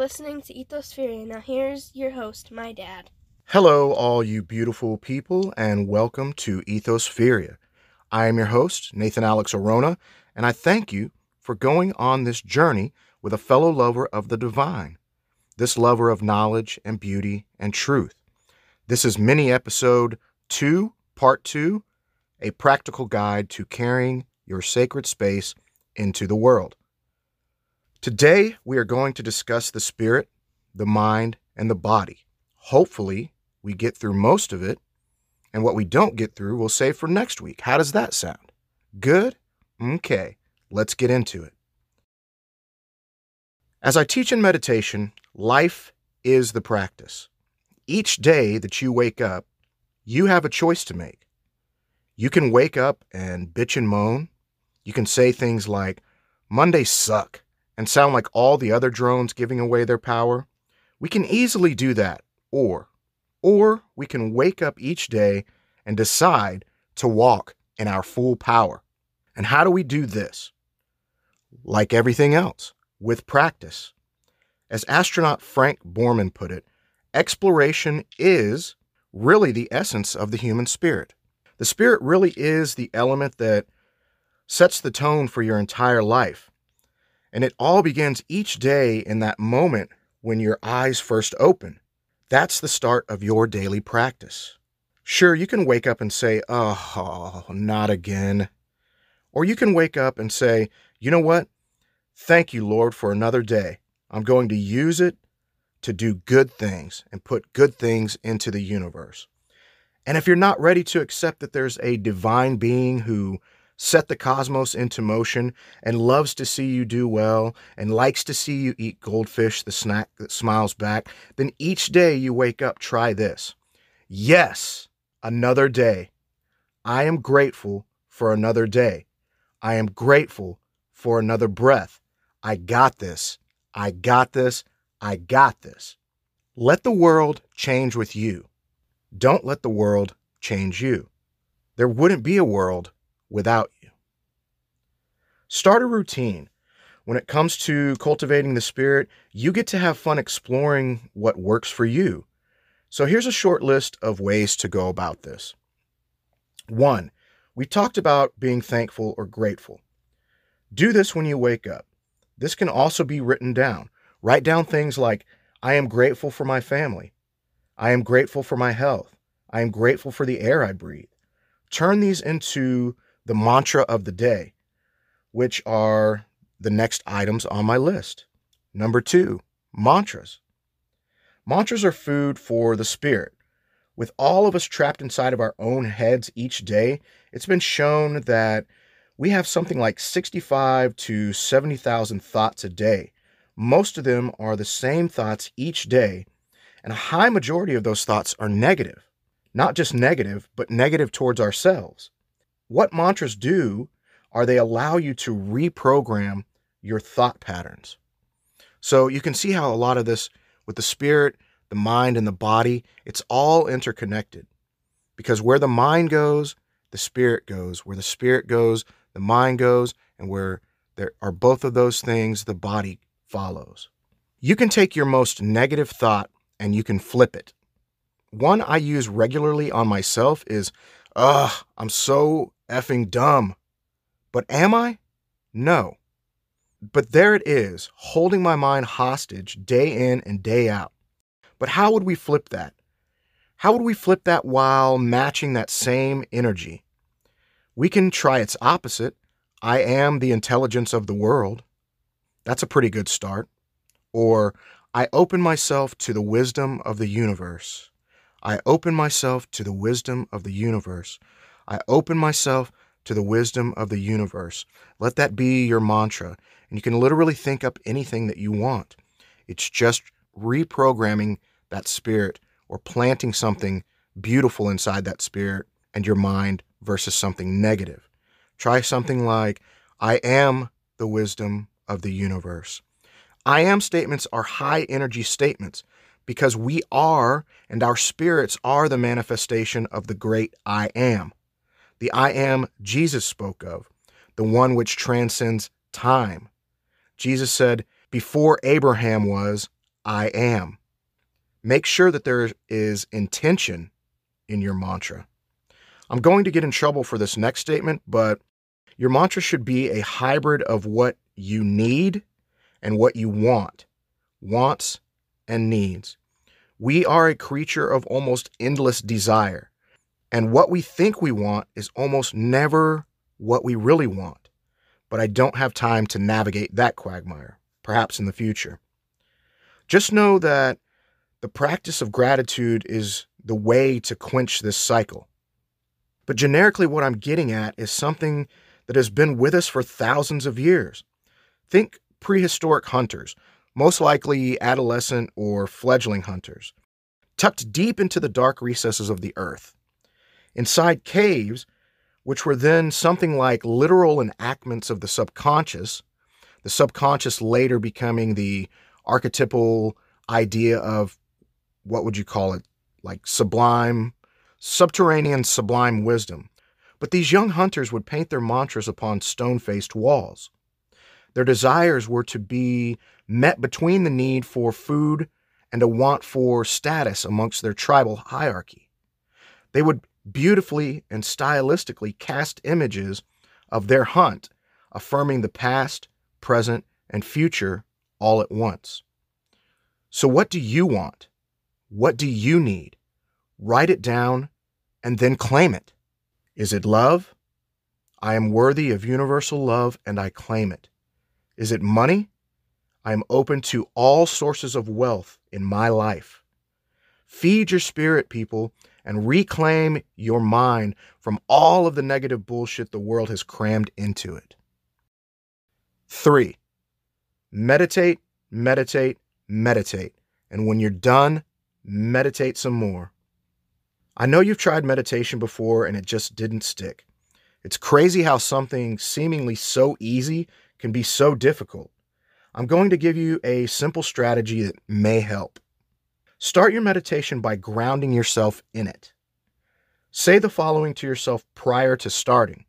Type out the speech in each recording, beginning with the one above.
listening to Ethosphere. Now, here's your host, my dad. Hello, all you beautiful people, and welcome to Ethosphera. I am your host, Nathan Alex Arona, and I thank you for going on this journey with a fellow lover of the divine, this lover of knowledge and beauty and truth. This is mini episode two, part two, a practical guide to carrying your sacred space into the world. Today, we are going to discuss the spirit, the mind, and the body. Hopefully, we get through most of it, and what we don't get through, we'll save for next week. How does that sound? Good? Okay, let's get into it. As I teach in meditation, life is the practice. Each day that you wake up, you have a choice to make. You can wake up and bitch and moan. You can say things like, Mondays suck and sound like all the other drones giving away their power? We can easily do that. Or, or we can wake up each day and decide to walk in our full power. And how do we do this? Like everything else, with practice. As astronaut Frank Borman put it, exploration is really the essence of the human spirit. The spirit really is the element that sets the tone for your entire life and it all begins each day in that moment when your eyes first open. That's the start of your daily practice. Sure, you can wake up and say, oh, not again. Or you can wake up and say, you know what? Thank you, Lord, for another day. I'm going to use it to do good things and put good things into the universe. And if you're not ready to accept that there's a divine being who set the cosmos into motion and loves to see you do well and likes to see you eat goldfish, the snack that smiles back, then each day you wake up, try this. Yes, another day. I am grateful for another day. I am grateful for another breath. I got this. I got this. I got this. Let the world change with you. Don't let the world change you. There wouldn't be a world without you. Start a routine. When it comes to cultivating the spirit, you get to have fun exploring what works for you. So here's a short list of ways to go about this. One, we talked about being thankful or grateful. Do this when you wake up. This can also be written down. Write down things like, I am grateful for my family. I am grateful for my health. I am grateful for the air I breathe. Turn these into the mantra of the day, which are the next items on my list. Number two, mantras. Mantras are food for the spirit. With all of us trapped inside of our own heads each day, it's been shown that we have something like 65 to 70,000 thoughts a day. Most of them are the same thoughts each day, and a high majority of those thoughts are negative. Not just negative, but negative towards ourselves. What mantras do are they allow you to reprogram your thought patterns. So you can see how a lot of this with the spirit, the mind, and the body, it's all interconnected. Because where the mind goes, the spirit goes. Where the spirit goes, the mind goes. And where there are both of those things, the body follows. You can take your most negative thought and you can flip it. One I use regularly on myself is, ugh, I'm so effing dumb. But am I? No. But there it is, holding my mind hostage day in and day out. But how would we flip that? How would we flip that while matching that same energy? We can try its opposite. I am the intelligence of the world. That's a pretty good start. Or, I open myself to the wisdom of the universe. I open myself to the wisdom of the universe. I open myself to the wisdom of the universe. Let that be your mantra. And you can literally think up anything that you want. It's just reprogramming that spirit or planting something beautiful inside that spirit and your mind versus something negative. Try something like, I am the wisdom of the universe. I am statements are high energy statements because we are and our spirits are the manifestation of the great I am the I am Jesus spoke of, the one which transcends time. Jesus said, Before Abraham was, I am. Make sure that there is intention in your mantra. I'm going to get in trouble for this next statement, but your mantra should be a hybrid of what you need and what you want, wants and needs. We are a creature of almost endless desire, and what we think we want is almost never what we really want. But I don't have time to navigate that quagmire, perhaps in the future. Just know that the practice of gratitude is the way to quench this cycle. But generically, what I'm getting at is something that has been with us for thousands of years. Think prehistoric hunters, most likely adolescent or fledgling hunters, tucked deep into the dark recesses of the earth. Inside caves, which were then something like literal enactments of the subconscious, the subconscious later becoming the archetypal idea of what would you call it? Like sublime, subterranean sublime wisdom. But these young hunters would paint their mantras upon stone faced walls. Their desires were to be met between the need for food and a want for status amongst their tribal hierarchy. They would beautifully and stylistically cast images of their hunt, affirming the past, present, and future all at once. So, what do you want? What do you need? Write it down and then claim it. Is it love? I am worthy of universal love and I claim it. Is it money? I am open to all sources of wealth in my life. Feed your spirit, people, and reclaim your mind from all of the negative bullshit the world has crammed into it. Three, meditate, meditate, meditate. And when you're done, meditate some more. I know you've tried meditation before and it just didn't stick. It's crazy how something seemingly so easy can be so difficult. I'm going to give you a simple strategy that may help. Start your meditation by grounding yourself in it. Say the following to yourself prior to starting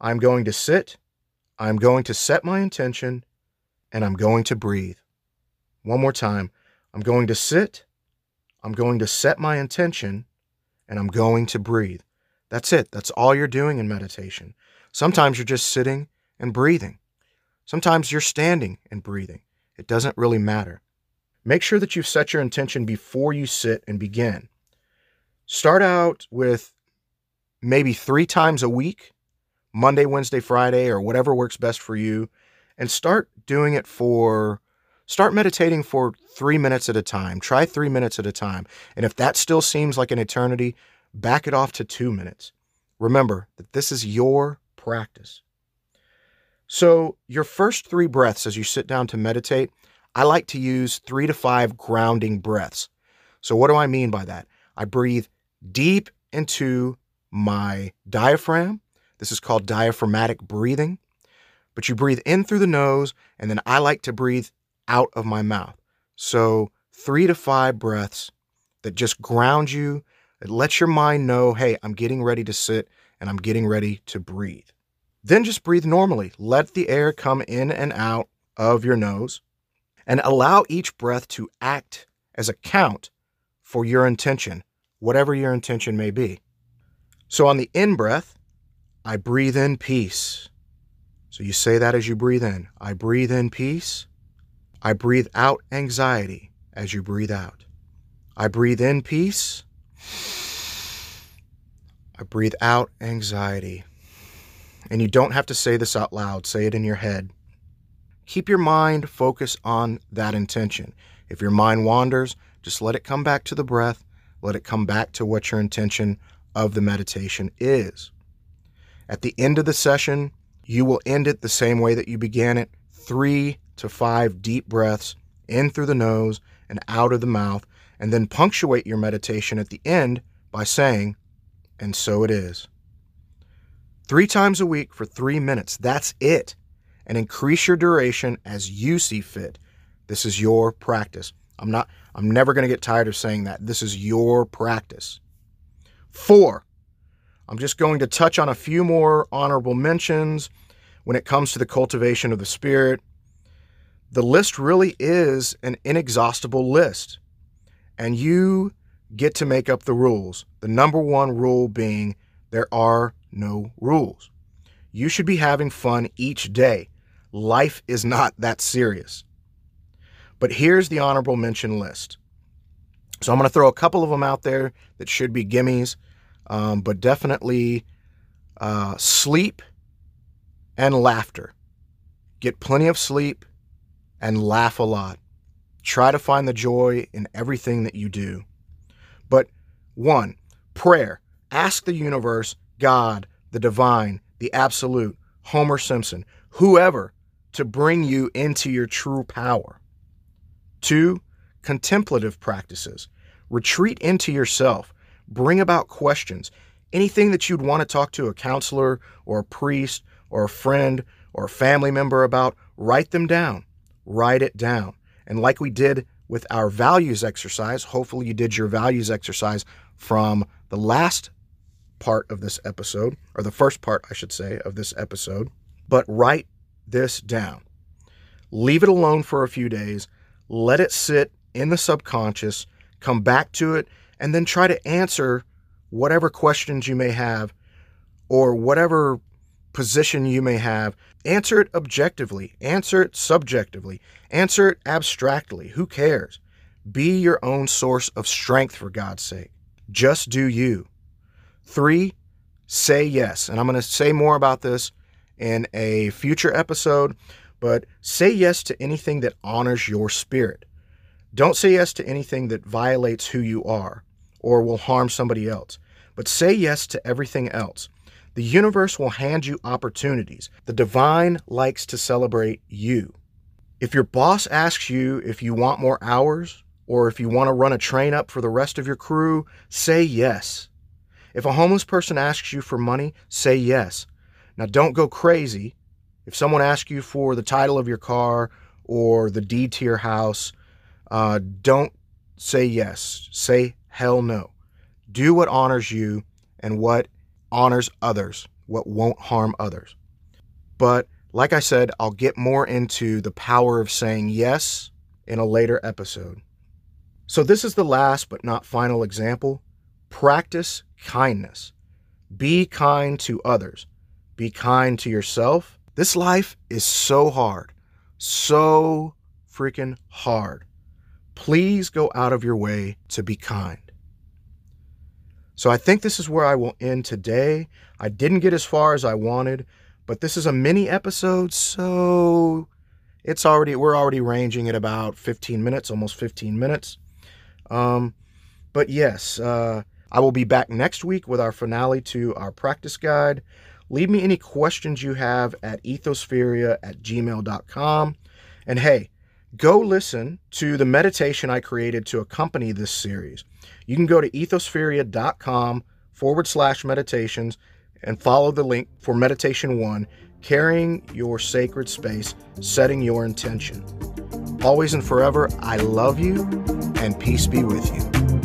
I'm going to sit, I'm going to set my intention, and I'm going to breathe. One more time. I'm going to sit, I'm going to set my intention, and I'm going to breathe. That's it. That's all you're doing in meditation. Sometimes you're just sitting and breathing. Sometimes you're standing and breathing. It doesn't really matter. Make sure that you've set your intention before you sit and begin. Start out with maybe three times a week Monday, Wednesday, Friday, or whatever works best for you and start doing it for Start meditating for three minutes at a time. Try three minutes at a time. And if that still seems like an eternity, back it off to two minutes. Remember that this is your practice. So, your first three breaths as you sit down to meditate, I like to use three to five grounding breaths. So, what do I mean by that? I breathe deep into my diaphragm. This is called diaphragmatic breathing. But you breathe in through the nose, and then I like to breathe out of my mouth. So, three to five breaths that just ground you, that lets your mind know, hey, I'm getting ready to sit and I'm getting ready to breathe. Then just breathe normally. Let the air come in and out of your nose and allow each breath to act as a count for your intention, whatever your intention may be. So on the in breath, I breathe in peace. So you say that as you breathe in. I breathe in peace. I breathe out anxiety as you breathe out. I breathe in peace. I breathe out anxiety. And you don't have to say this out loud, say it in your head. Keep your mind focused on that intention. If your mind wanders, just let it come back to the breath, let it come back to what your intention of the meditation is. At the end of the session, you will end it the same way that you began it three to five deep breaths in through the nose and out of the mouth, and then punctuate your meditation at the end by saying, And so it is. Three times a week for three minutes. That's it. And increase your duration as you see fit. This is your practice. I'm not, I'm never going to get tired of saying that. This is your practice. Four, I'm just going to touch on a few more honorable mentions when it comes to the cultivation of the spirit the list really is an inexhaustible list, and you get to make up the rules. The number one rule being there are no rules. You should be having fun each day. Life is not that serious. But here's the honorable mention list. So I'm going to throw a couple of them out there that should be gimmies, um, but definitely uh, sleep and laughter. Get plenty of sleep and laugh a lot. Try to find the joy in everything that you do. But one, prayer. Ask the universe, God, the divine, the absolute, Homer Simpson, whoever, to bring you into your true power. Two, contemplative practices. Retreat into yourself. Bring about questions. Anything that you'd want to talk to a counselor or a priest or a friend or a family member about, write them down. Write it down. And like we did with our values exercise, hopefully you did your values exercise from the last part of this episode, or the first part, I should say, of this episode. But write this down. Leave it alone for a few days. Let it sit in the subconscious. Come back to it, and then try to answer whatever questions you may have or whatever position you may have. Answer it objectively, answer it subjectively, answer it abstractly. Who cares? Be your own source of strength for God's sake. Just do you. Three, say yes. And I'm going to say more about this in a future episode, but say yes to anything that honors your spirit. Don't say yes to anything that violates who you are or will harm somebody else, but say yes to everything else. The universe will hand you opportunities. The divine likes to celebrate you. If your boss asks you if you want more hours or if you want to run a train up for the rest of your crew, say yes. If a homeless person asks you for money, say yes. Now, don't go crazy. If someone asks you for the title of your car or the deed to your house, uh, don't say yes. Say hell no. Do what honors you and what honors others, what won't harm others. But like I said, I'll get more into the power of saying yes in a later episode. So, this is the last but not final example. Practice kindness. Be kind to others. Be kind to yourself. This life is so hard, so freaking hard. Please go out of your way to be kind. So I think this is where I will end today. I didn't get as far as I wanted, but this is a mini episode, so it's already we're already ranging at about 15 minutes, almost 15 minutes. Um, but yes, uh, I will be back next week with our finale to our practice guide. Leave me any questions you have at ethospheria at gmail.com. And hey, go listen to the meditation I created to accompany this series. You can go to ethospheria.com forward slash meditations and follow the link for meditation one, carrying your sacred space, setting your intention. Always and forever, I love you and peace be with you.